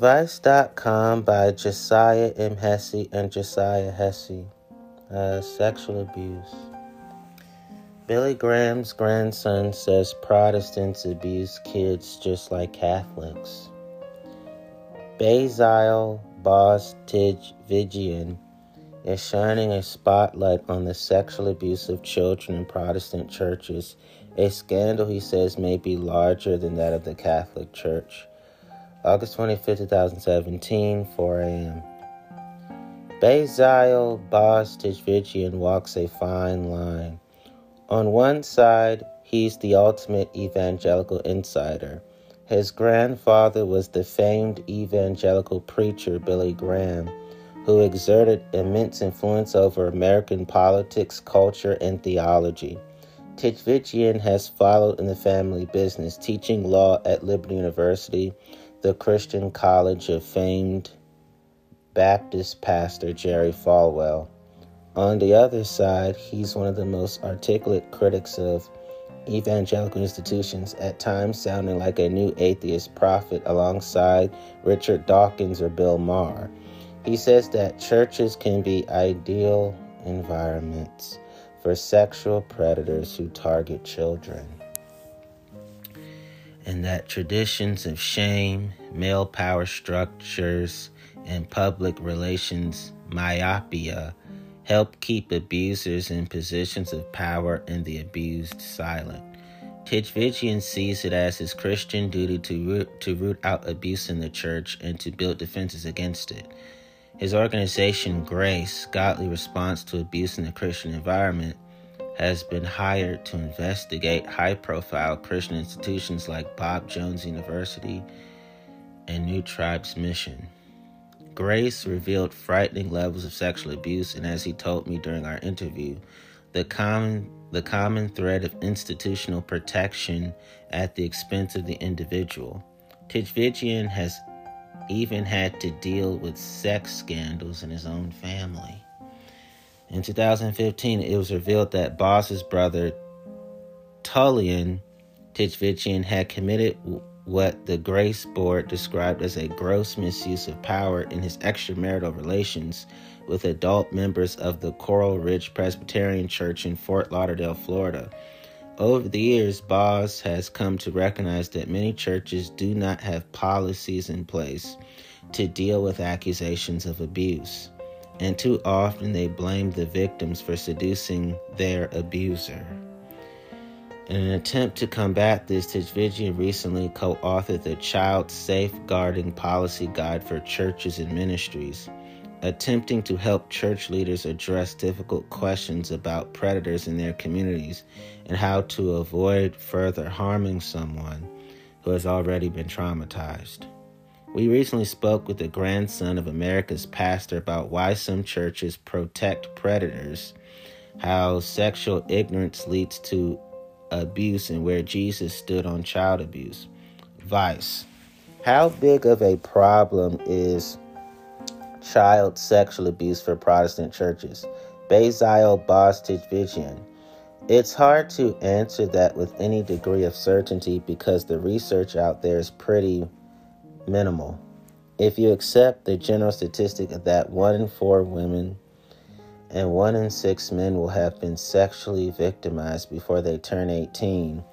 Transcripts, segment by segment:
Vice.com by Josiah M. Hesse and Josiah Hesse. Uh, sexual abuse. Billy Graham's grandson says Protestants abuse kids just like Catholics. Basil Tchividjian is shining a spotlight on the sexual abuse of children in Protestant churches, a scandal he says may be larger than that of the Catholic Church. August 25, 2017, 4 a.m. Basil Bostage walks a fine line. On one side, he's the ultimate evangelical insider. His grandfather was the famed evangelical preacher Billy Graham who exerted immense influence over American politics, culture, and theology. Tchividjian has followed in the family business, teaching law at Liberty University, the Christian college of famed Baptist pastor Jerry Falwell. On the other side, he's one of the most articulate critics of evangelical institutions, at times sounding like a new atheist prophet alongside Richard Dawkins or Bill Maher. He says that churches can be ideal environments for sexual predators who target children, and that traditions of shame, male power structures, and public relations myopia help keep abusers in positions of power and the abused silent. Tchividjian sees it as his Christian duty to root, to root out abuse in the church and to build defenses against it. His organization, Grace Godly Response to Abuse in the Christian Environment, has been hired to investigate high profile Christian institutions like Bob Jones University and New Tribes Mission. Grace revealed frightening levels of sexual abuse, and as he told me during our interview, the common the common thread of institutional protection at the expense of the individual. Tchividjian has even had to deal with sex scandals in his own family. In 2015, it was revealed that Boz's brother, Tullian Tchividjian, had committed what the Grace Board described as a gross misuse of power in his extramarital relations with adult members of the Coral Ridge Presbyterian Church in Fort Lauderdale, Florida. Over the years, Boz has come to recognize that many churches do not have policies in place to deal with accusations of abuse, and too often they blame the victims for seducing their abuser. In an attempt to combat this, Tchividjian recently co authored the Child Safeguarding Policy Guide for Churches and Ministries attempting to help church leaders address difficult questions about predators in their communities and how to avoid further harming someone who has already been traumatized. We recently spoke with the grandson of America's pastor about why some churches protect predators, how sexual ignorance leads to abuse, and where Jesus stood on child abuse. Vice. How big of a problem is child sexual abuse for Protestant churches. Basil Bostage Vision. It's hard to answer that with any degree of certainty because the research out there is pretty minimal. If you accept the general statistic that one in four women and one in six men will have been sexually victimized before they turn 18,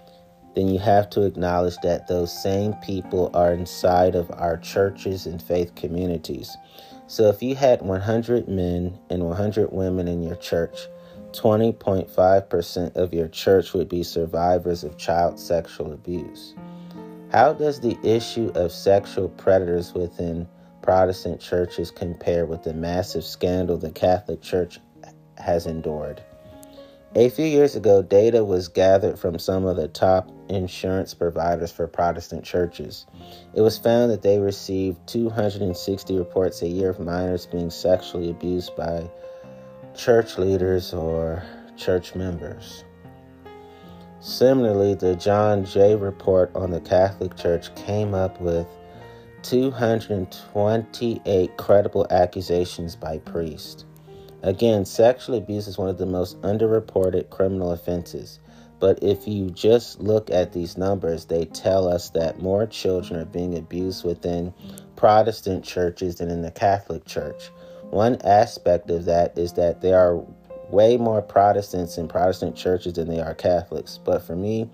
then you have to acknowledge that those same people are inside of our churches and faith communities. So if you had 100 men and 100 women in your church, 20.5% of your church would be survivors of child sexual abuse. How does the issue of sexual predators within Protestant churches compare with the massive scandal the Catholic Church has endured? A few years ago, data was gathered from some of the top insurance providers for Protestant churches. It was found that they received 260 reports a year of minors being sexually abused by church leaders or church members. Similarly, the John Jay report on the Catholic Church came up with 228 credible accusations by priests. Again, sexual abuse is one of the most underreported criminal offenses. But if you just look at these numbers, they tell us that more children are being abused within Protestant churches than in the Catholic Church. One aspect of that is that there are way more Protestants in Protestant churches than they are Catholics. But for me,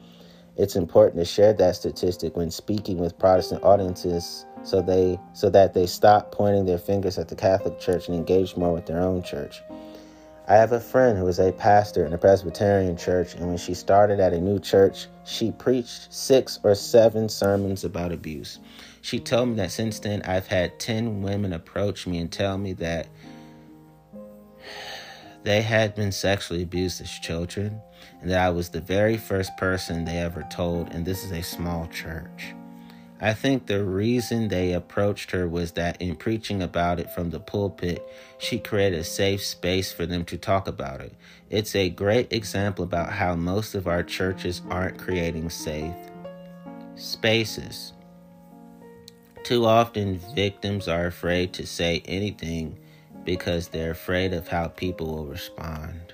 it's important to share that statistic when speaking with Protestant audiences so they so that they stop pointing their fingers at the Catholic Church and engage more with their own church. I have a friend who is a pastor in a Presbyterian church, and when she started at a new church, she preached six or seven sermons about abuse. She told me that since then, I've had 10 women approach me and tell me that they had been sexually abused as children, and that I was the very first person they ever told, and this is a small church. I think the reason they approached her was that in preaching about it from the pulpit, she created a safe space for them to talk about it. It's a great example about how most of our churches aren't creating safe spaces. Too often, victims are afraid to say anything because they're afraid of how people will respond.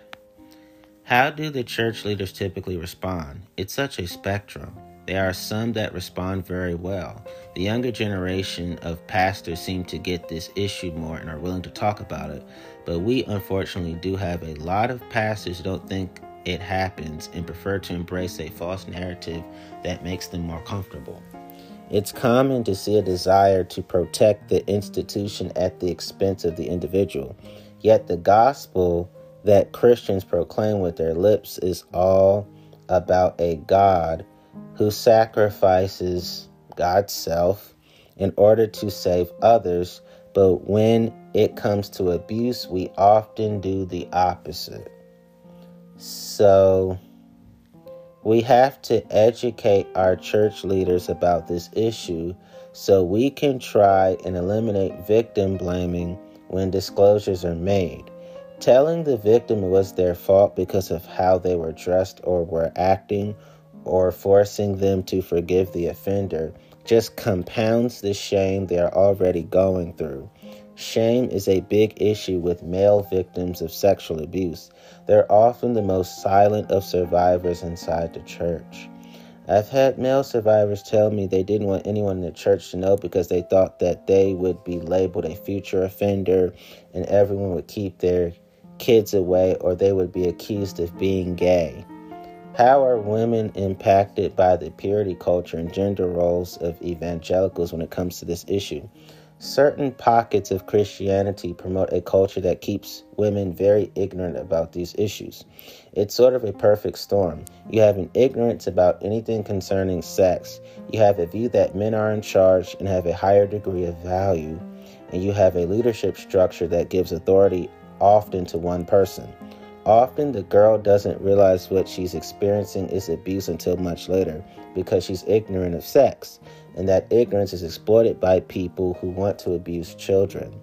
How do the church leaders typically respond? It's such a spectrum. There are some that respond very well. The younger generation of pastors seem to get this issue more and are willing to talk about it, but we unfortunately do have a lot of pastors who don't think it happens and prefer to embrace a false narrative that makes them more comfortable. It's common to see a desire to protect the institution at the expense of the individual, yet the gospel that Christians proclaim with their lips is all about a God who sacrifices God's self in order to save others, but when it comes to abuse, we often do the opposite. So, we have to educate our church leaders about this issue so we can try and eliminate victim blaming when disclosures are made. Telling the victim it was their fault because of how they were dressed or were acting or forcing them to forgive the offender just compounds the shame they are already going through. Shame is a big issue with male victims of sexual abuse. They're often the most silent of survivors inside the church. I've had male survivors tell me they didn't want anyone in the church to know because they thought that they would be labeled a future offender and everyone would keep their kids away or they would be accused of being gay. How are women impacted by the purity culture and gender roles of evangelicals when it comes to this issue? Certain pockets of Christianity promote a culture that keeps women very ignorant about these issues. It's sort of a perfect storm. You have an ignorance about anything concerning sex, you have a view that men are in charge and have a higher degree of value, and you have a leadership structure that gives authority often to one person. Often the girl doesn't realize what she's experiencing is abuse until much later because she's ignorant of sex, and that ignorance is exploited by people who want to abuse children.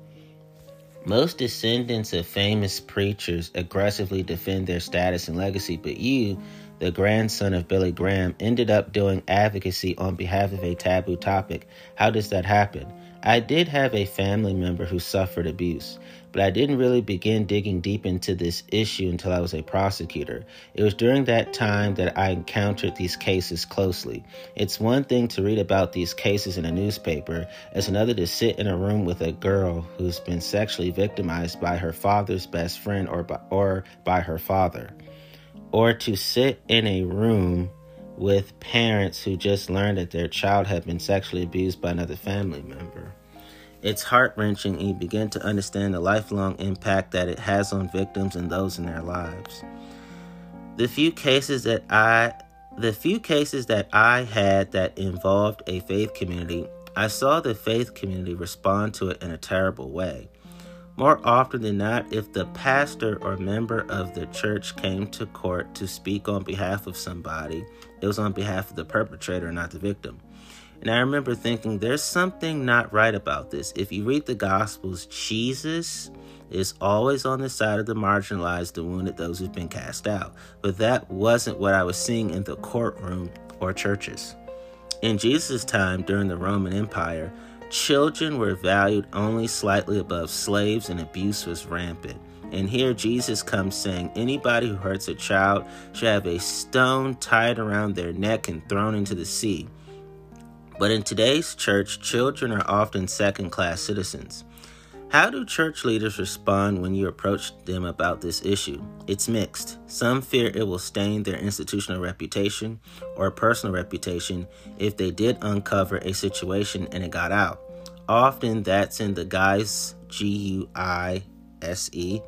Most descendants of famous preachers aggressively defend their status and legacy, but you, the grandson of Billy Graham, ended up doing advocacy on behalf of a taboo topic. How does that happen? I did have a family member who suffered abuse, but I didn't really begin digging deep into this issue until I was a prosecutor. It was during that time that I encountered these cases closely. It's one thing to read about these cases in a newspaper, it's another to sit in a room with a girl who's been sexually victimized by her father's best friend or by, or by her father, or to sit in a room with parents who just learned that their child had been sexually abused by another family member. It's heart wrenching, and you begin to understand the lifelong impact that it has on victims and those in their lives. The few cases that I the few cases that I had that involved a faith community, I saw the faith community respond to it in a terrible way. More often than not, if the pastor or member of the church came to court to speak on behalf of somebody, it was on behalf of the perpetrator, not the victim. And I remember thinking, there's something not right about this. If you read the Gospels, Jesus is always on the side of the marginalized, the wounded, those who've been cast out. But that wasn't what I was seeing in the courtroom or churches. In Jesus' time during the Roman Empire, children were valued only slightly above slaves and abuse was rampant. And here Jesus comes saying anybody who hurts a child should have a stone tied around their neck and thrown into the sea. But in today's church, children are often second class citizens. How do church leaders respond when you approach them about this issue? It's mixed. Some fear it will stain their institutional reputation or personal reputation if they did uncover a situation and it got out. Often that's in the guise, G U I S E,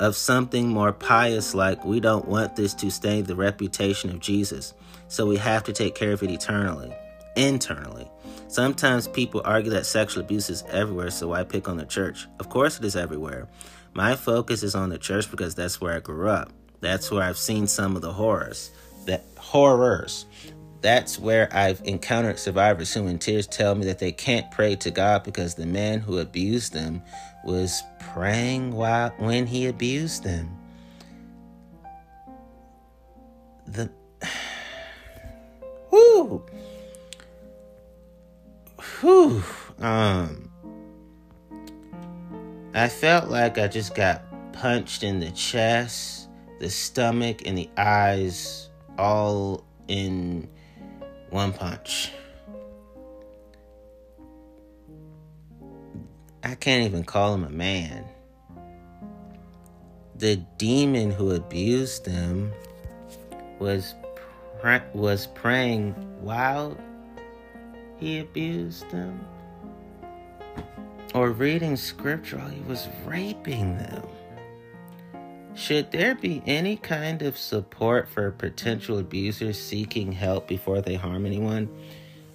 of something more pious like we don't want this to stain the reputation of Jesus, so we have to take care of it eternally, internally. Sometimes people argue that sexual abuse is everywhere, so why pick on the church? Of course, it is everywhere. My focus is on the church because that's where I grew up. That's where I've seen some of the horrors. That horrors. That's where I've encountered survivors who, in tears, tell me that they can't pray to God because the man who abused them was praying while when he abused them. The whoo whew, um, I felt like I just got punched in the chest, the stomach, and the eyes all in one punch. I can't even call him a man. The demon who abused them was was praying while he abused them, or reading scripture he was raping them. Should there be any kind of support for potential abusers seeking help before they harm anyone?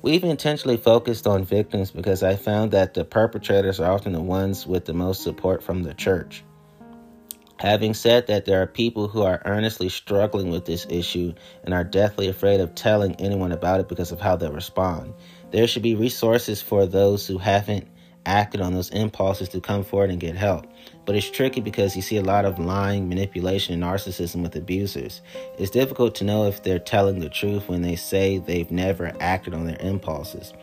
We've intentionally focused on victims because I found that the perpetrators are often the ones with the most support from the church. Having said that, there are people who are earnestly struggling with this issue and are deathly afraid of telling anyone about it because of how they'll respond. There should be resources for those who haven't acted on those impulses to come forward and get help. But it's tricky because you see a lot of lying, manipulation, and narcissism with abusers. It's difficult to know if they're telling the truth when they say they've never acted on their impulses.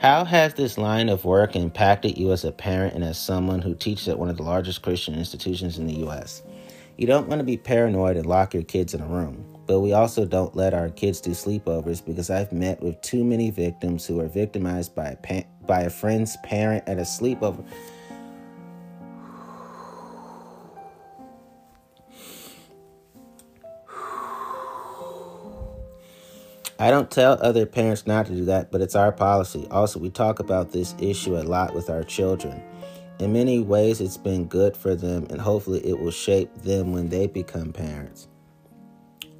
How has this line of work impacted you as a parent and as someone who teaches at one of the largest Christian institutions in the U.S.? You don't want to be paranoid and lock your kids in a room. But we also don't let our kids do sleepovers because I've met with too many victims who are victimized by a, pa- by a friend's parent at a sleepover. I don't tell other parents not to do that, but it's our policy. Also, we talk about this issue a lot with our children. In many ways, it's been good for them, and hopefully, it will shape them when they become parents.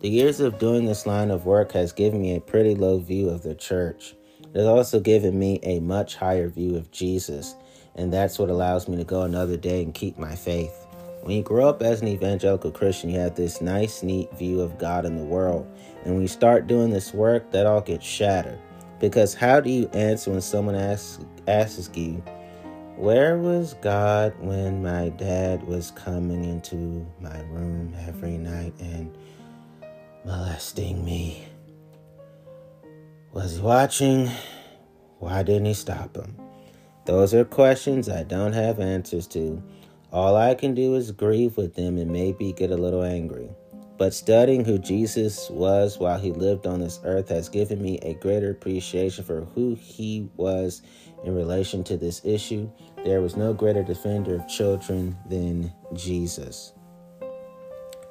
The years of doing this line of work has given me a pretty low view of the church. It has also given me a much higher view of Jesus, and that's what allows me to go another day and keep my faith. When you grow up as an evangelical Christian, you have this nice, neat view of God and the world. And when you start doing this work, that all gets shattered. Because how do you answer when someone asks, asks you, Where was God when my dad was coming into my room every night and molesting me. Was watching? Why didn't he stop him? Those are questions I don't have answers to. All I can do is grieve with them and maybe get a little angry. But studying who Jesus was while he lived on this earth has given me a greater appreciation for who he was in relation to this issue. There was no greater defender of children than Jesus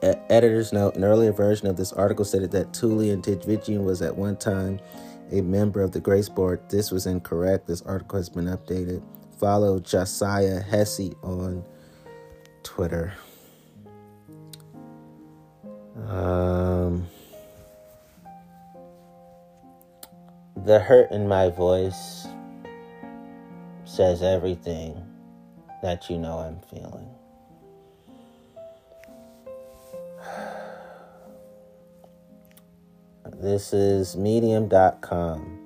editor's note, an earlier version of this article stated that Tullian Tchividjian was at one time a member of the Grace Board. This was incorrect. This article has been updated. Follow Josiah Hesse on Twitter. Um, the hurt in my voice says everything that you know I'm feeling. This is medium.com.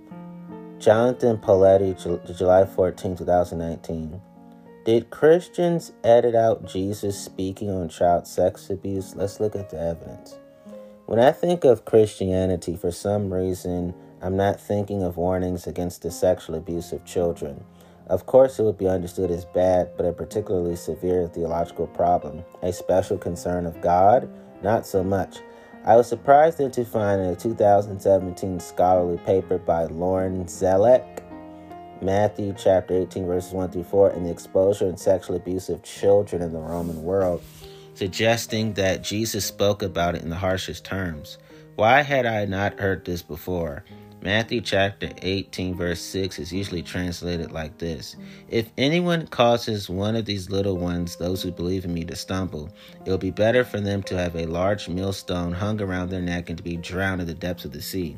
Jonathan Poletti, July 14, 2019. Did Christians edit out Jesus speaking on child sex abuse? Let's look at the evidence. When I think of Christianity, for some reason, I'm not thinking of warnings against the sexual abuse of children. Of course, it would be understood as bad, but a particularly severe theological problem. A special concern of God? Not so much. I was surprised then to find in a 2017 scholarly paper by Lauren Zelyck, Matthew chapter 18, verses 1 through 4, and the exposure and sexual abuse of children in the Roman world, suggesting that Jesus spoke about it in the harshest terms. Why had I not heard this before? Matthew chapter 18, verse 6 is usually translated like this If anyone causes one of these little ones, those who believe in me, to stumble, it will be better for them to have a large millstone hung around their neck and to be drowned in the depths of the sea.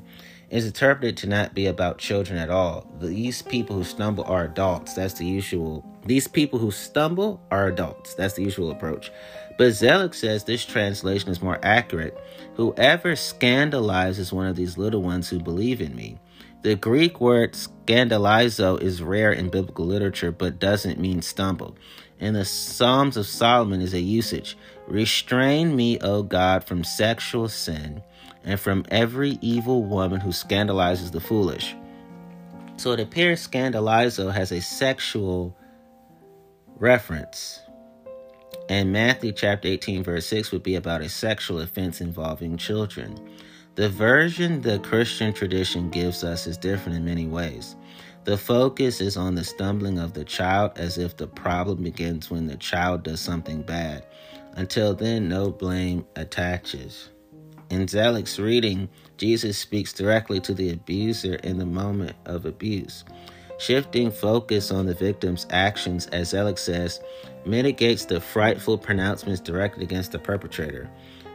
It is interpreted to not be about children at all. These people who stumble are adults. That's the usual. These people who stumble are adults. That's the usual approach. But Zelyck says this translation is more accurate. Whoever scandalizes one of these little ones who believe in me. The Greek word scandalizo is rare in biblical literature but doesn't mean stumble. In the Psalms of Solomon is a usage Restrain me, O God, from sexual sin and from every evil woman who scandalizes the foolish. So it appears scandalizo has a sexual reference. And Matthew chapter 18, verse 6 would be about a sexual offense involving children. The version the Christian tradition gives us is different in many ways. The focus is on the stumbling of the child as if the problem begins when the child does something bad. Until then, no blame attaches. In Zelyck's reading, Jesus speaks directly to the abuser in the moment of abuse. Shifting focus on the victim's actions, as Zelyck says, mitigates the frightful pronouncements directed against the perpetrator.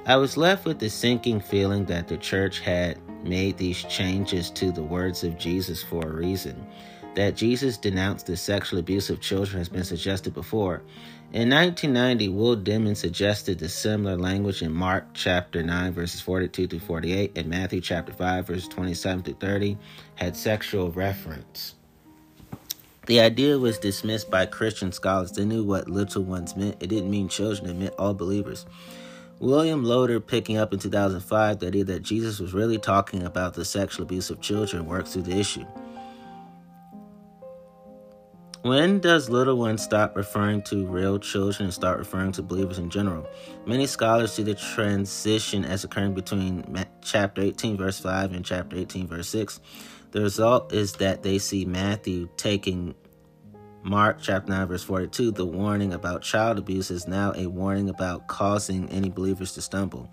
I was left with the sinking feeling that the church had made these changes to the words of Jesus for a reason. That Jesus denounced the sexual abuse of children has been suggested before. In 1990, Will Deming suggested the similar language in Mark chapter 9, verses 42 through 48, and Matthew chapter 5, verses 27 through 30 had sexual reference. The idea was dismissed by Christian scholars. They knew what little ones meant. It didn't mean children, it meant all believers. William Loader, picking up in 2005 the idea that Jesus was really talking about the sexual abuse of children, works through the issue. When does little one stop referring to real children and start referring to believers in general? Many scholars see the transition as occurring between chapter 18, verse 5, and chapter 18, verse 6. The result is that they see Matthew taking Mark chapter 9 verse 42, the warning about child abuse is now a warning about causing any believers to stumble.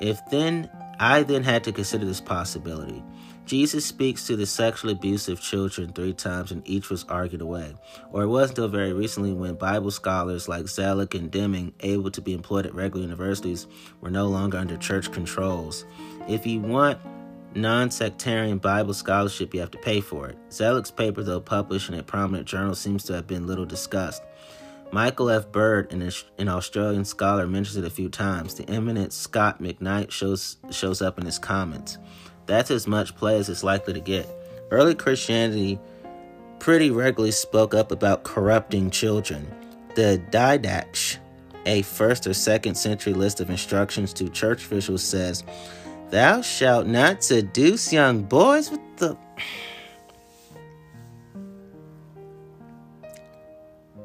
If then I then had to consider this possibility. Jesus speaks to the sexual abuse of children three times and each was argued away. Or it wasn't until very recently when Bible scholars like Zelyck and Deming, able to be employed at regular universities, were no longer under church controls. If you want non sectarian Bible scholarship, you have to pay for it. Zelyck's paper, though published in a prominent journal, seems to have been little discussed. Michael F. Bird, an, Australian scholar, mentions it a few times. The eminent Scot McKnight shows, shows up in his comments. That's as much play as it's likely to get. Early Christianity pretty regularly spoke up about corrupting children. The Didache, a first or second century list of instructions to church officials, says Thou shalt not seduce young boys with the.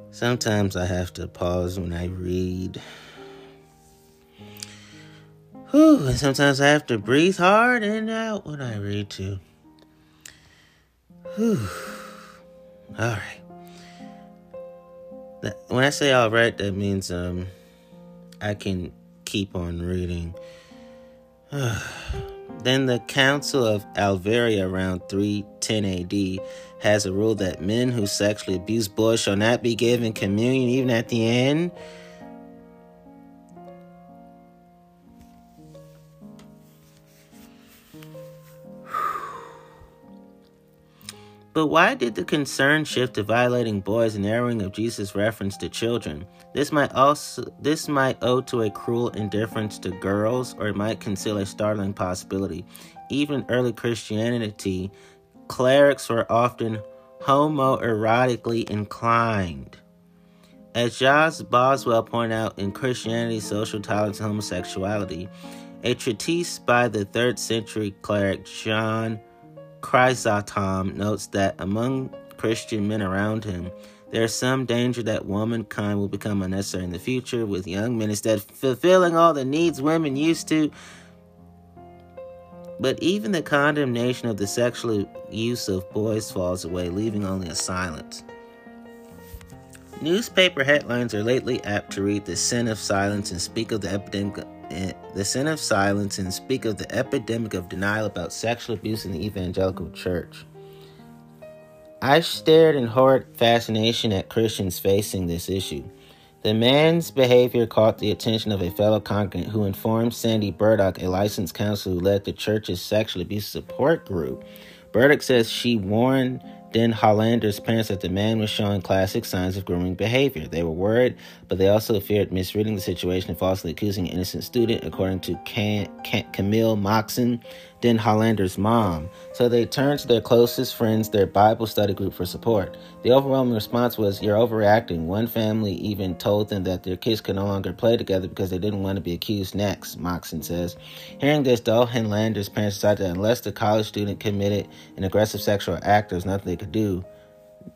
Sometimes I have to pause when I read. Whew, and sometimes I have to breathe hard and out when I read too. Whew. All right. That, When I say all right, that means um, I can keep on reading. then the Council of Elvira around 310 AD has a rule that men who sexually abuse boys shall not be given communion even at the end. But why did the concern shift to violating boys and narrowing of Jesus' reference to children? This might also this might owe to a cruel indifference to girls, or it might conceal a startling possibility. Even early Christianity, clerics were often homoerotically inclined. As Jos Boswell pointed out in Christianity, Social Tolerance and Homosexuality, a treatise by the 3rd century cleric John Chrysostom notes that among Christian men around him, there is some danger that womankind will become unnecessary in the future, with young men instead fulfilling all the needs women used to. But even the condemnation of the sexual use of boys falls away, leaving only a silence. Newspaper headlines are lately apt to read the sin of silence and speak of the epidemic eh, the sin of silence and speak of the epidemic of denial about sexual abuse in the evangelical church. I stared in horrid fascination at Christians facing this issue. The man's behavior caught the attention of a fellow congregant who informed Sandy Burdock, a licensed counselor who led the church's sexual abuse support group. Burdock says she warned Denhollander's parents that the man was showing classic signs of grooming behavior. They were worried, but they also feared misreading the situation and falsely accusing an innocent student, according to Can- Can- Camille Moxon, Denhollander's mom. So they turned to their closest friends, their Bible study group, for support. The overwhelming response was, You're overreacting. One family even told them that their kids could no longer play together because they didn't want to be accused next, Moxon says. Hearing this, Denhollander's parents decided that unless the college student committed an aggressive sexual act, there was nothing they could do.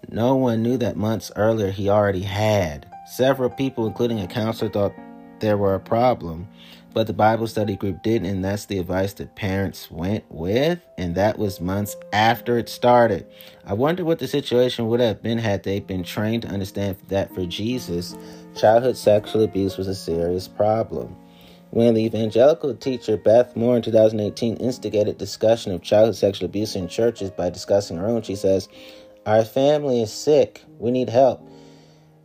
No one knew that months earlier he already had. Several people, including a counselor, thought there were a problem, but the Bible study group didn't, and that's the advice that parents went with, and that was months after it started. I wonder what the situation would have been had they been trained to understand that for Jesus, childhood sexual abuse was a serious problem. When the evangelical teacher Beth Moore in 2018 instigated discussion of childhood sexual abuse in churches by discussing her own, she says, Our family is sick. We need help.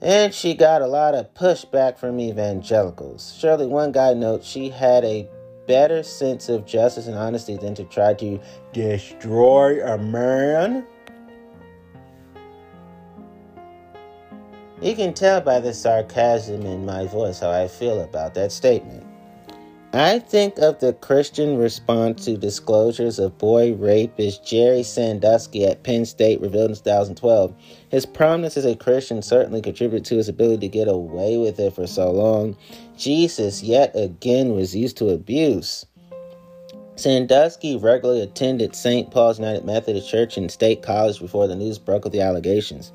And she got a lot of pushback from evangelicals. Surely, one guy notes she had a better sense of justice and honesty than to try to destroy a man. You can tell by the sarcasm in my voice how I feel about that statement. I think of the Christian response to disclosures of boy rape rapist Jerry Sandusky at Penn State revealed in 2012. His prominence as a Christian certainly contributed to his ability to get away with it for so long. Jesus, yet again, was used to abuse. Sandusky regularly attended St. Paul's United Methodist Church and State College before the news broke of the allegations.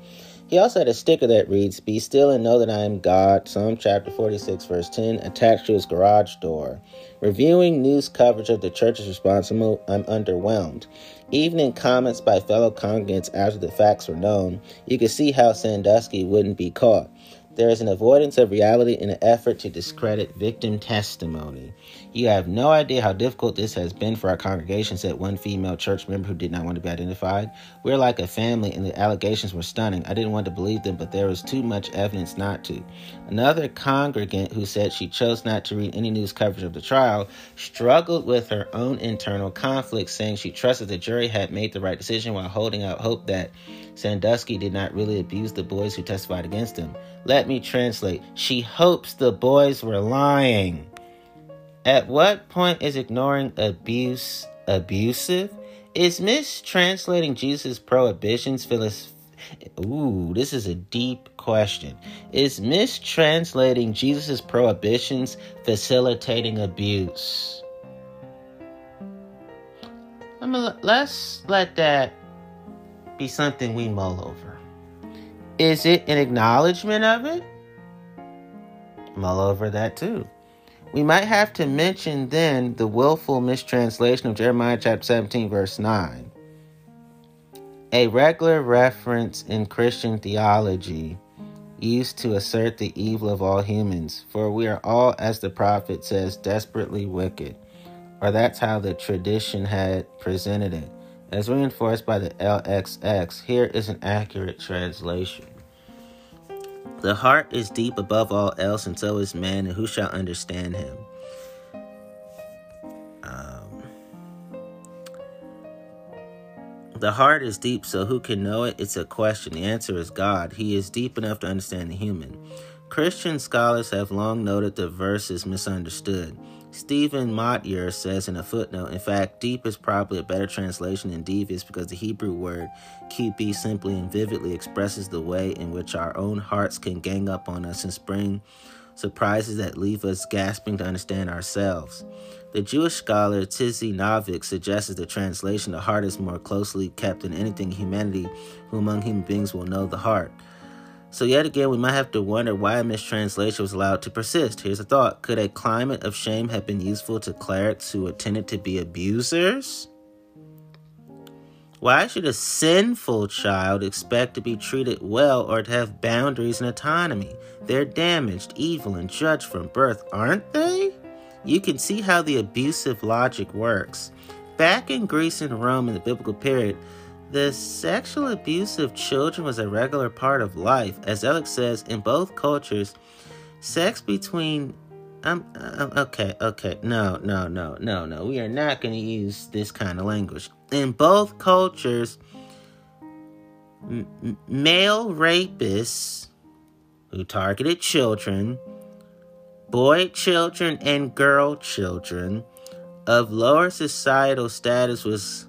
He also had a sticker that reads, Be still and know that I am God, Psalm chapter 46, verse 10, attached to his garage door. Reviewing news coverage of the church's response, I'm underwhelmed. Even in comments by fellow congregants after the facts were known, you could see how Sandusky wouldn't be caught. There is an avoidance of reality in an effort to discredit victim testimony. You have no idea how difficult this has been for our congregation, said one female church member who did not want to be identified. We're like a family, and the allegations were stunning. I didn't want to believe them, but there was too much evidence not to. Another congregant who said she chose not to read any news coverage of the trial struggled with her own internal conflict, saying she trusted the jury had made the right decision while holding out hope that Sandusky did not really abuse the boys who testified against him. Let me translate. She hopes the boys were lying. At what point is ignoring abuse abusive? Is mistranslating Jesus' prohibitions philosophical? Ooh, this is a deep question. Is mistranslating Jesus' prohibitions facilitating abuse? I mean, let's let that be something we mull over. Is it an acknowledgement of it? I'm all over that too. We might have to mention then the willful mistranslation of Jeremiah chapter 17, verse 9. A regular reference in Christian theology used to assert the evil of all humans, for we are all, as the prophet says, desperately wicked. Or that's how the tradition had presented it. As reinforced by the LXX, here is an accurate translation. The heart is deep above all else, and so is man, and who shall understand him? Um, the heart is deep, so who can know it? It's a question. The answer is God. He is deep enough to understand the human. Christian scholars have long noted the verse is misunderstood. Stephen Motyer says in a footnote, in fact, deep is probably a better translation than devious because the Hebrew word QB simply and vividly expresses the way in which our own hearts can gang up on us and spring surprises that leave us gasping to understand ourselves. The Jewish scholar Tzvi Novick suggests the translation the heart is more closely kept than anything humanity, who among human beings will know the heart. So, yet again, we might have to wonder why a mistranslation was allowed to persist. Here's a thought Could a climate of shame have been useful to clerics who intended to be abusers? Why should a sinful child expect to be treated well or to have boundaries and autonomy? They're damaged, evil, and judged from birth, aren't they? You can see how the abusive logic works. Back in Greece and Rome in the biblical period, the sexual abuse of children was a regular part of life. As Alex says, in both cultures, sex between um, um, okay, okay. No, no, no, no, no. We are not going to use this kind of language. In both cultures, m- male rapists who targeted children, boy children, and girl children of lower societal status was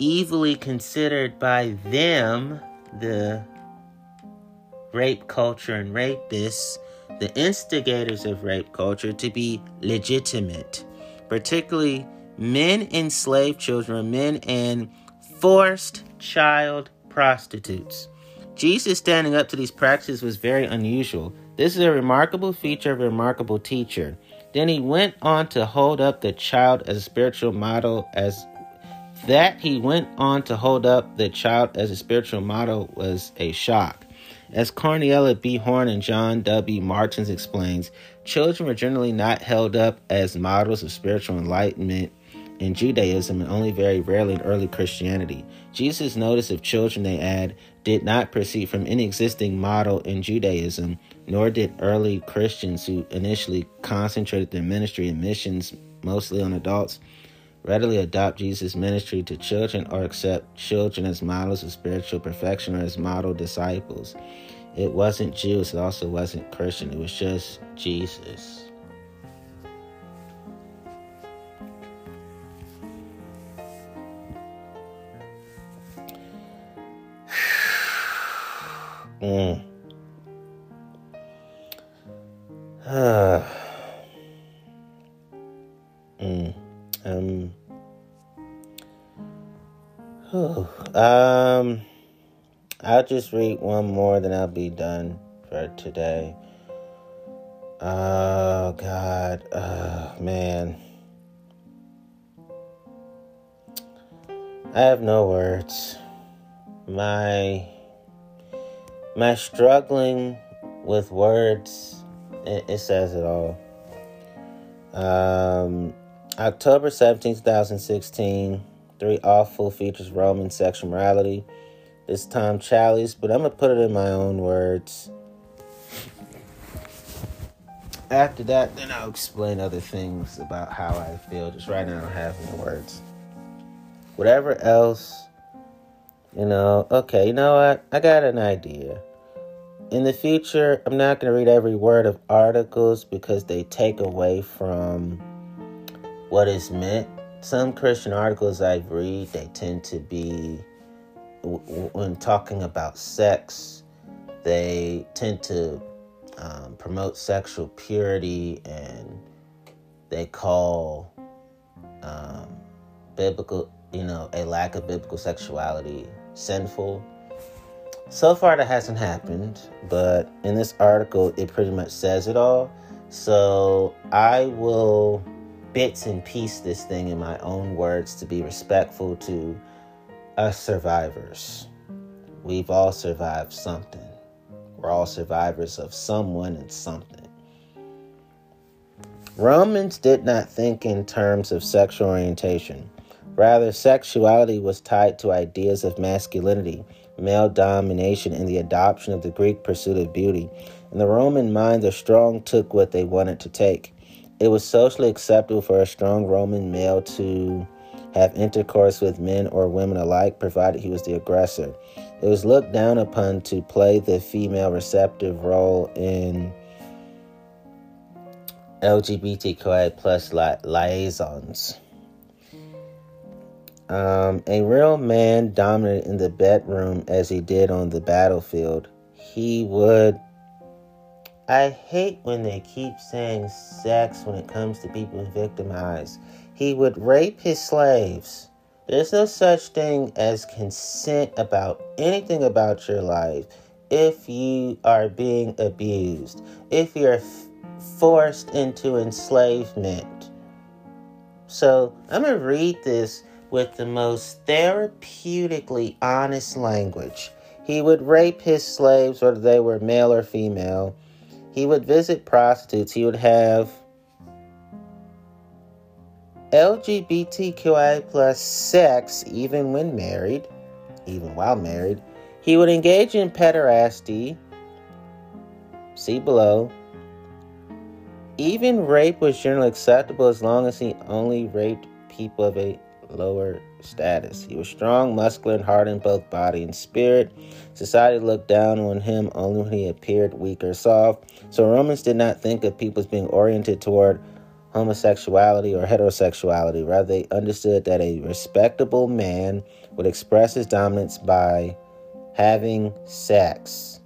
evilly considered by them, the rape culture and rapists the instigators of rape culture to be legitimate, particularly men enslaved children, men and forced child prostitutes. Jesus standing up to these practices was very unusual. This is a remarkable feature of a remarkable teacher. Then he went on to hold up the child as a spiritual model as that he went on to hold up the child as a spiritual model was a shock. As Cornelia B. Horn and John W. Martens explains, children were generally not held up as models of spiritual enlightenment in Judaism and only very rarely in early Christianity. Jesus' notice of children, they add, did not proceed from any existing model in Judaism, nor did early Christians who initially concentrated their ministry and missions mostly on adults readily adopt Jesus' ministry to children or accept children as models of spiritual perfection or as model disciples. It wasn't Jews, it also wasn't Christian, it was just Jesus. mm. um, I'll just read one more, then I'll be done for today. Oh God, oh man. I have no words. My my struggling with words it, it says it all. Um October 17, 2016. Three awful features Roman sexual morality. This time Challies, but I'm going to put it in my own words. After that, then I'll explain other things about how I feel. Just right now, I don't have any words. Whatever else, you know, okay, you know what? I got an idea. In the future, I'm not going to read every word of articles because they take away from what is meant. Some Christian articles I've read, they tend to be, when talking about sex, they tend to um, promote sexual purity and they call um, biblical, you know, a lack of biblical sexuality sinful. So far, that hasn't happened, but in this article, it pretty much says it all. So I will bits and piece this thing in my own words to be respectful to us survivors. We've all survived something. We're all survivors of someone and something. Romans did not think in terms of sexual orientation. Rather, sexuality was tied to ideas of masculinity, male domination, and the adoption of the Greek pursuit of beauty. In the Roman mind, the strong took what they wanted to take. It was socially acceptable for a strong Roman male to have intercourse with men or women alike, provided he was the aggressor. It was looked down upon to play the female receptive role in LGBTQI plus li- liaisons. Um, a real man dominated in the bedroom as he did on the battlefield. He would I hate when they keep saying sex when it comes to people victimized. He would rape his slaves. There's no such thing as consent about anything about your life. if you are being abused, if you're f- forced into enslavement. So I'm going to read this with the most therapeutically honest language. He would rape his slaves, whether they were male or female. He would visit prostitutes. He would have LGBTQI plus sex even when married, even while married. He would engage in pederasty. See below. Even rape was generally acceptable as long as he only raped people of a lower status. He was strong, muscular, and hard in both body and spirit. Society looked down on him only when he appeared weak or soft. So Romans did not think of people as being oriented toward homosexuality or heterosexuality. Rather, they understood that a respectable man would express his dominance by having sex.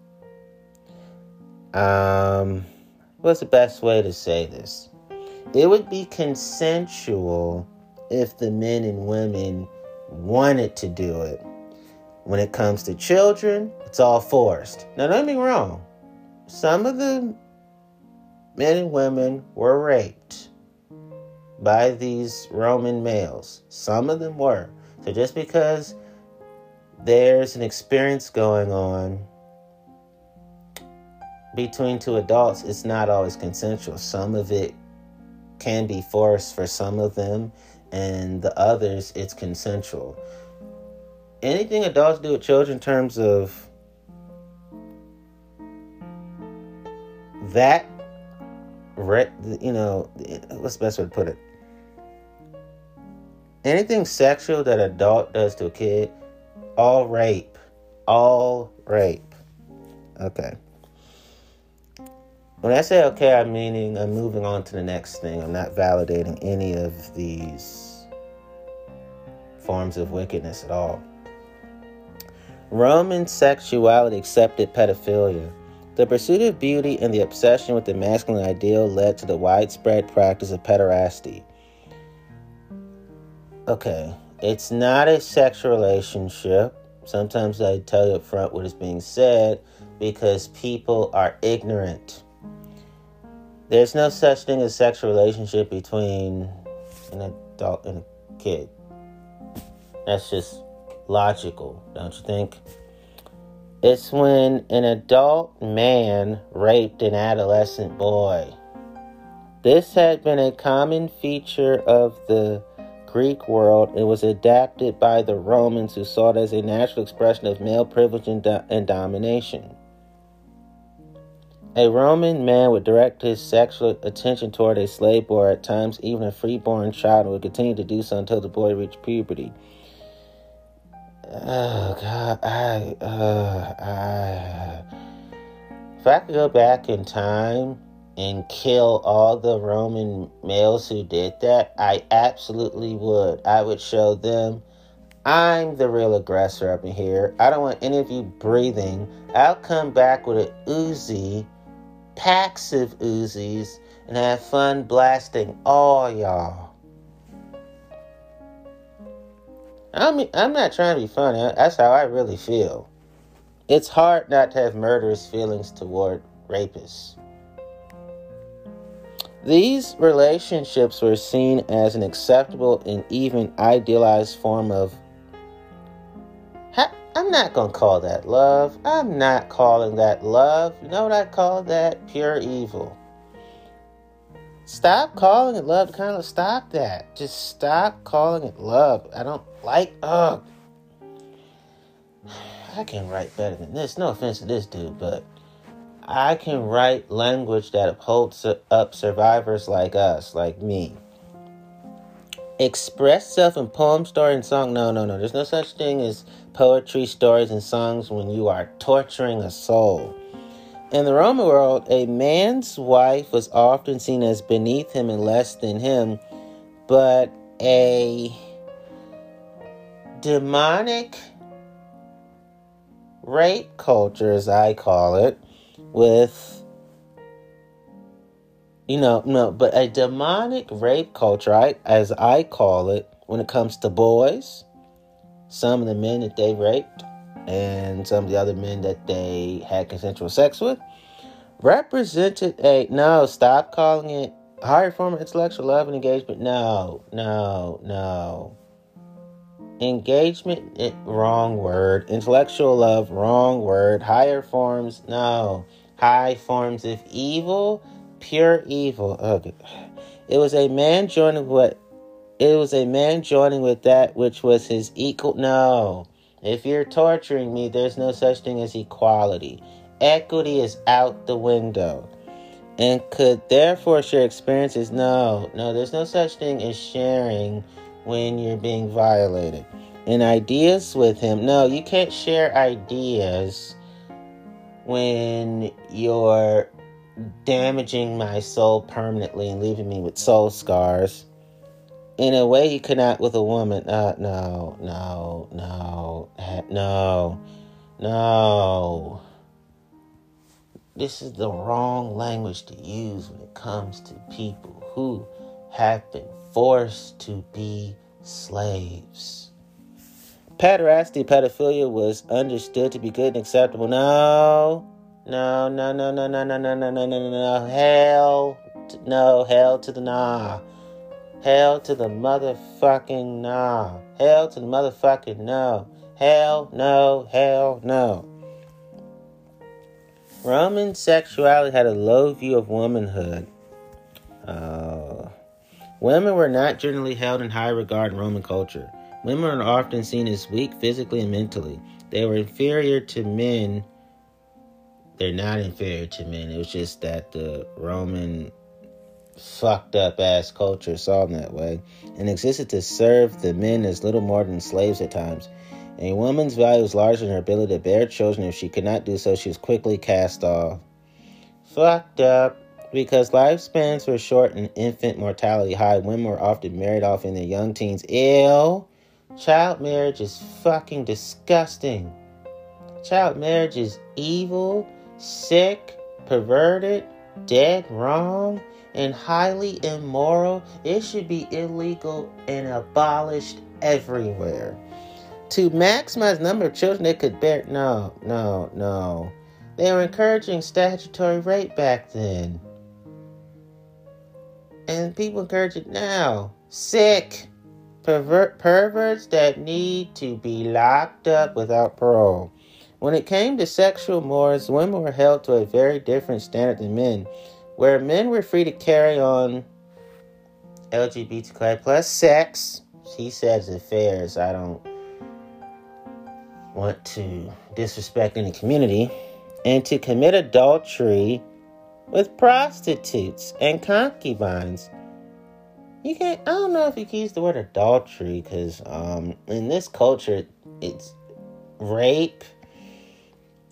Um, what's the best way to say this? It would be consensual if the men and women wanted to do it. When it comes to children, it's all forced. Now, don't me wrong. Some of the men and women were raped by these Roman males. Some of them were. So just because there's an experience going on between two adults, it's not always consensual. Some of it can be forced for some of them, and the others it's consensual. Anything adults do with children in terms of that, you know, what's the best way to put it? Anything sexual that adult does to a kid, all rape. All rape. Okay. When I say okay, I'm meaning I'm moving on to the next thing. I'm not validating any of these forms of wickedness at all. Roman sexuality accepted pedophilia. The pursuit of beauty and the obsession with the masculine ideal led to the widespread practice of pederasty. Okay, it's not a sexual relationship. Sometimes I tell you up front what is being said because people are ignorant. There's no such thing as sexual relationship between an adult and a kid. That's just logical, don't you think? It's when an adult man raped an adolescent boy. This had been a common feature of the Greek world and was adapted by the Romans who saw it as a natural expression of male privilege and, do- and domination. A Roman man would direct his sexual attention toward a slave boy, at times even a freeborn child, would continue to do so until the boy reached puberty. Oh God, I, uh, I. If I could go back in time and kill all the Roman males who did that, I absolutely would. I would show them I'm the real aggressor up in here. I don't want any of you breathing. I'll come back with an Uzi packs of Uzis and have fun blasting all y'all. I mean, I'm not trying to be funny. That's how I really feel. It's hard not to have murderous feelings toward rapists. These relationships were seen as an acceptable and even idealized form of I'm not going to call that love. I'm not calling that love. You know what I call that? Pure evil. Stop calling it love. Kind of stop that. Just stop calling it love. I don't like. Ugh. I can write better than this. No offense to this dude, but I can write language that upholds up survivors like us, like me express self in poem, story, and song. No, no, no. There's no such thing as poetry, stories, and songs when you are torturing a soul. In the Roman world, a man's wife was often seen as beneath him and less than him, but a demonic rape culture, as I call it, with you know, no, but a demonic rape culture, I, as I call it, when it comes to boys, some of the men that they raped, and some of the other men that they had consensual sex with represented a no stop calling it higher form of intellectual love and engagement. No no no. Engagement it, wrong word. Intellectual love wrong word. Higher forms no. High forms of evil pure evil. Okay it was a man joining what it was a man joining with that which was his equal no if you're torturing me there's no such thing as equality equity is out the window and could therefore share experiences. No, no, there's no such thing as sharing when you're being violated. And ideas with him. No, you can't share ideas when you're damaging my soul permanently and leaving me with soul scars. In a way, you cannot with a woman. Uh, no, no, no, no, no this is the wrong language to use when it comes to people who have been forced to be slaves. Pederasty, pedophilia was understood to be good and acceptable. No, no, no, no, no, no, no, no, no, no, no, no, hell, no, hell to the nah. Hell to the motherfucking no. Hell to the motherfucking no. Hell no, hell no. Roman sexuality had a low view of womanhood. Uh, women were not generally held in high regard in Roman culture. Women were often seen as weak physically and mentally. They were inferior to men. They're not inferior to men. It was just that the Roman fucked up ass culture saw them that way and existed to serve the men as little more than slaves at times. A woman's value was larger than her ability to bear children. If she could not do so, she was quickly cast off. Fucked up. Because lifespans were short and infant mortality high, women were often married off in their young teens. Ill. Child marriage is fucking disgusting. Child marriage is evil, sick, perverted, dead wrong, and highly immoral. It should be illegal and abolished everywhere to maximize number of children they could bear. No, no, no. They were encouraging statutory rape back then. And people encourage it now. Sick. Pervert, perverts that need to be locked up without parole. When it came to sexual mores, women were held to a very different standard than men, where men were free to carry on LGBTQ plus sex. She says affairs. I don't want to disrespect any community and to commit adultery with prostitutes and concubines. You can't, I don't know if you can use the word adultery because um, in this culture it's rape.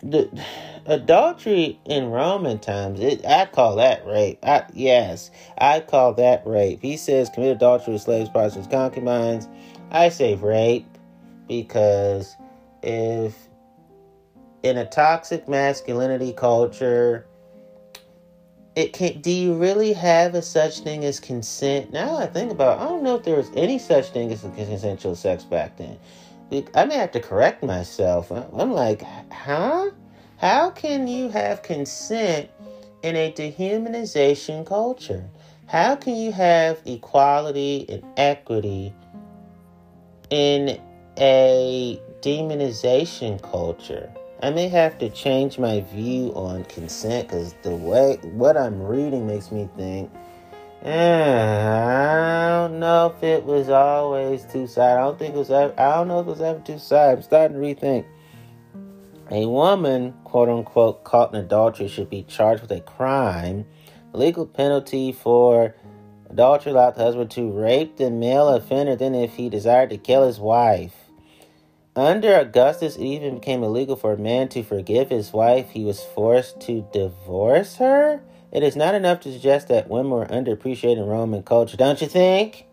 The, adultery in Roman times, it, I call that rape. I, yes, I call that rape. He says commit adultery with slaves, prostitutes, concubines. I say rape because if in a toxic masculinity culture, it can do you really have a such thing as consent? Now I think about it, I don't know if there was any such thing as consensual sex back then. I may have to correct myself. I'm like, huh? How can you have consent in a dehumanization culture? How can you have equality and equity in a demonization culture. I may have to change my view on consent because the way what I'm reading makes me think, I don't know if it was always two sides. I don't think it was. Ever, I don't know if it was ever two sides. I'm starting to rethink. A woman, quote unquote, caught in adultery should be charged with a crime. legal penalty for adultery allowed the husband to rape the male offender, than if he desired to kill his wife. Under Augustus, it even became illegal for a man to forgive his wife. He was forced to divorce her. It is not enough to suggest that women were underappreciated in Roman culture, don't you think?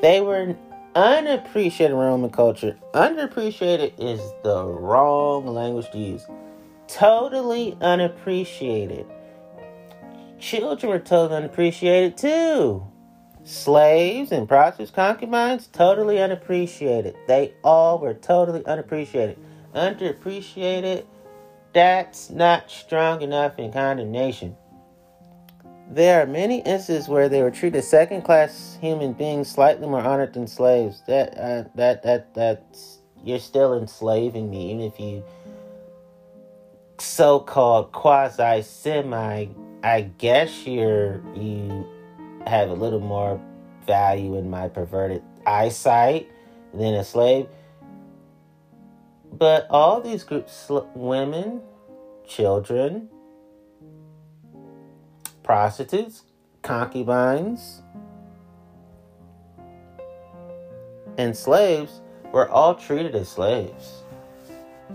They were unappreciated in Roman culture. Underappreciated is the wrong language to use. Totally unappreciated. Children were totally unappreciated too. Slaves and prostitutes, concubines, totally unappreciated. They all were totally unappreciated. underappreciated, that's not strong enough in condemnation. There are many instances where they were treated second class human beings slightly more honored than slaves. That uh, that that that's you're still enslaving me, even if you so called quasi semi I guess you're you have a little more value in my perverted eyesight than a slave. But all these groups, women, children, prostitutes, concubines, and slaves were all treated as slaves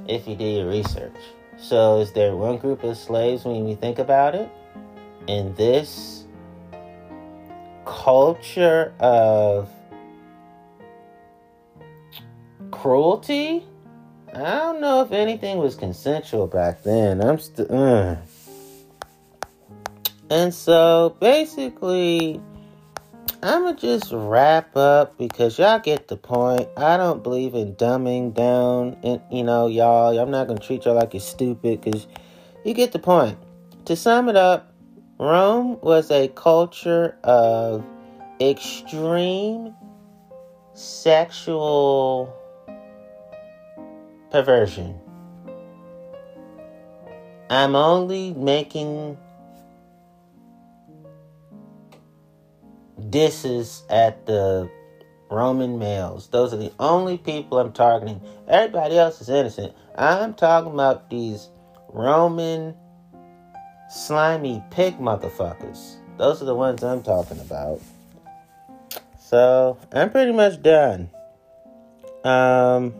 if you do your research. So, is there one group of slaves when we think about it? In this culture of cruelty, I don't know if anything was consensual back then. I'm still. Uh. And so basically, I'm gonna just wrap up because y'all get the point. I don't believe in dumbing down, and you know, y'all. I'm not gonna treat y'all like you're stupid because you get the point. To sum it up, Rome was a culture of extreme sexual perversion. I'm only making disses at the Roman males. Those are the only people I'm targeting. Everybody else is innocent. I'm talking about these Roman slimy pig motherfuckers. Those are the ones I'm talking about. So I'm pretty much done. Um,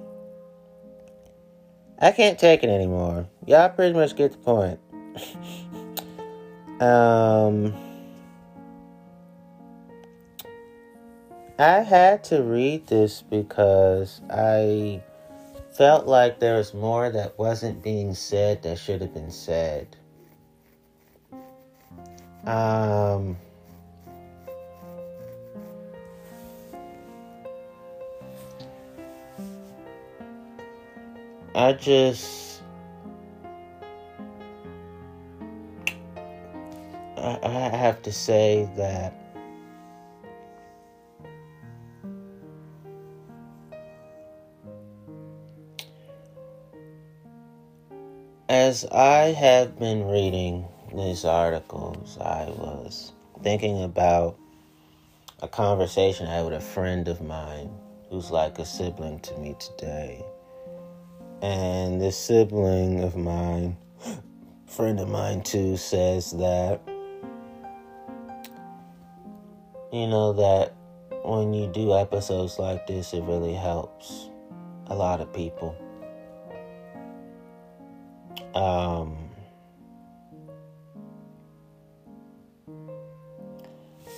I can't take it anymore. Y'all pretty much get the point. um. I had to read this because I felt like there was more that wasn't being said that should have been said. Um, I just. I, I have to say that As I have been reading these articles, I was thinking about a conversation I had with a friend of mine who's like a sibling to me today. And this sibling of mine, friend of mine too, says that, you know, that when you do episodes like this, it really helps a lot of people. Um,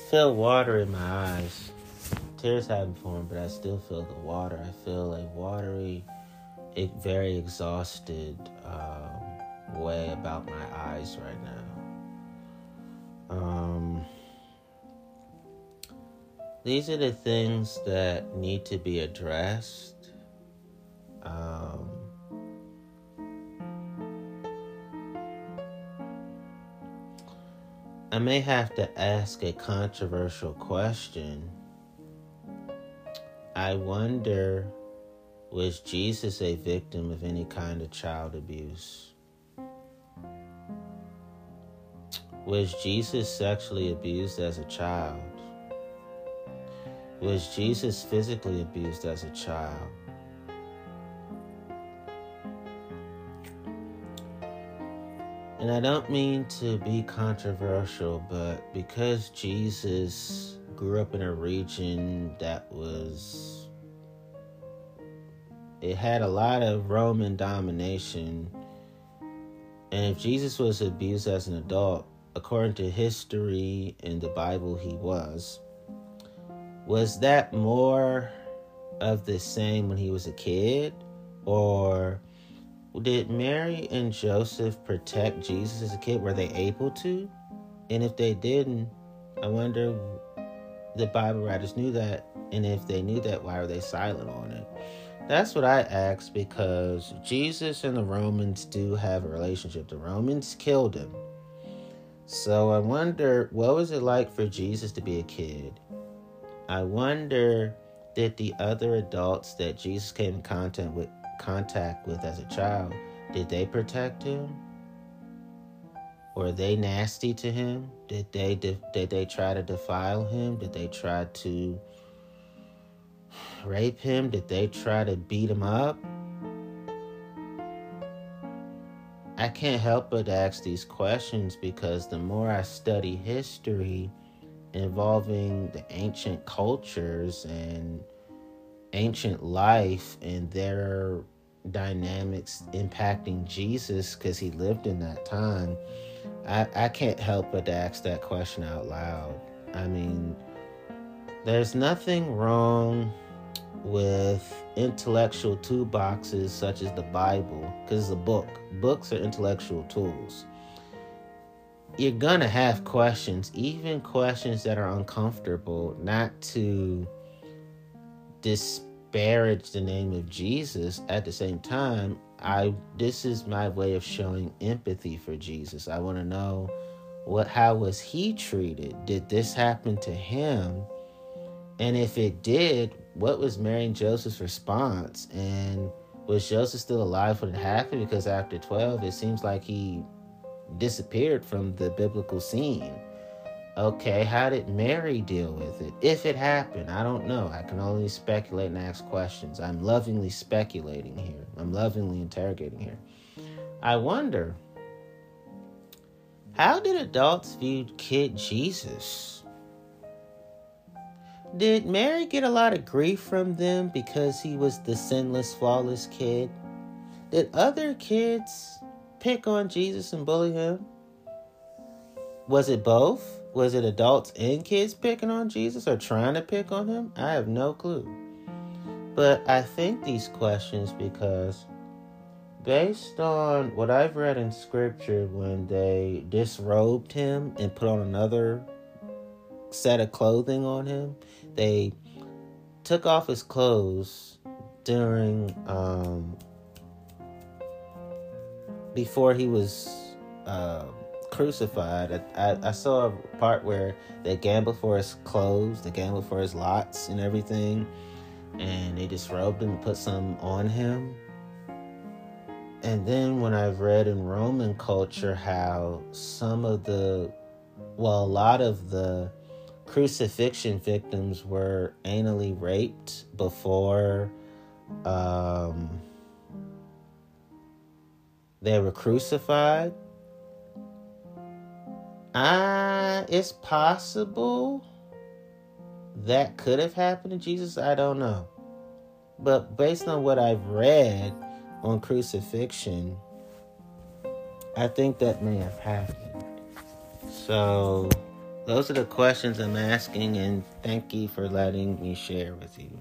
feel water in my eyes. Tears haven't formed, but I still feel the water. I feel a watery, very exhausted um, way about my eyes right now. Um, these are the things that need to be addressed. Um, I may have to ask a controversial question. I wonder was Jesus a victim of any kind of child abuse? Was Jesus sexually abused as a child? Was Jesus physically abused as a child? And I don't mean to be controversial, but because Jesus grew up in a region that was, it had a lot of Roman domination. And if Jesus was abused as an adult, according to history and the Bible, he was. Was that more of the same when he was a kid? Or did Mary and Joseph protect Jesus as a kid? Were they able to? And if they didn't, I wonder the Bible writers knew that. And if they knew that, why were they silent on it? That's what I ask because Jesus and the Romans do have a relationship. The Romans killed him. So I wonder what was it like for Jesus to be a kid? I wonder did the other adults that Jesus came in contact with contact with as a child, did they protect him? Were they nasty to him? Did they did they try to defile him? Did they try to rape him? Did they try to beat him up? I can't help but ask these questions because the more I study history involving the ancient cultures and ancient life and their dynamics impacting Jesus because he lived in that time, I, I can't help but to ask that question out loud. I mean, there's nothing wrong with intellectual toolboxes such as the Bible, because it's a book. Books are intellectual tools. You're gonna have questions, even questions that are uncomfortable, not to disparage the name of Jesus. At the same time, I this is my way of showing empathy for Jesus. I want to know what how was he treated? Did this happen to him? And if it did, what was Mary and Joseph's response? And was Joseph still alive when it happened? Because after 12, it seems like he disappeared from the biblical scene. Okay, how did Mary deal with it? If it happened, I don't know. I can only speculate and ask questions. I'm lovingly speculating here, I'm lovingly interrogating here. I wonder how did adults view kid Jesus? Did Mary get a lot of grief from them because he was the sinless, flawless kid? Did other kids pick on Jesus and bully him? Was it both? Was it adults and kids picking on Jesus or trying to pick on him? I have no clue. But I think these questions because based on what I've read in scripture when they disrobed him and put on another set of clothing on him. They took off his clothes during um, before he was uh, crucified. I, I, I, saw a part where they gambled for his clothes, they gambled for his lots and everything, and they disrobed him and put some on him. And then when I've read in Roman culture how some of the, well, a lot of the crucifixion victims were anally raped before um, they were crucified. Ah, it's possible that could have happened to Jesus. I don't know. But based on what I've read on crucifixion, I think that may have happened. So those are the questions I'm asking, and thank you for letting me share with you.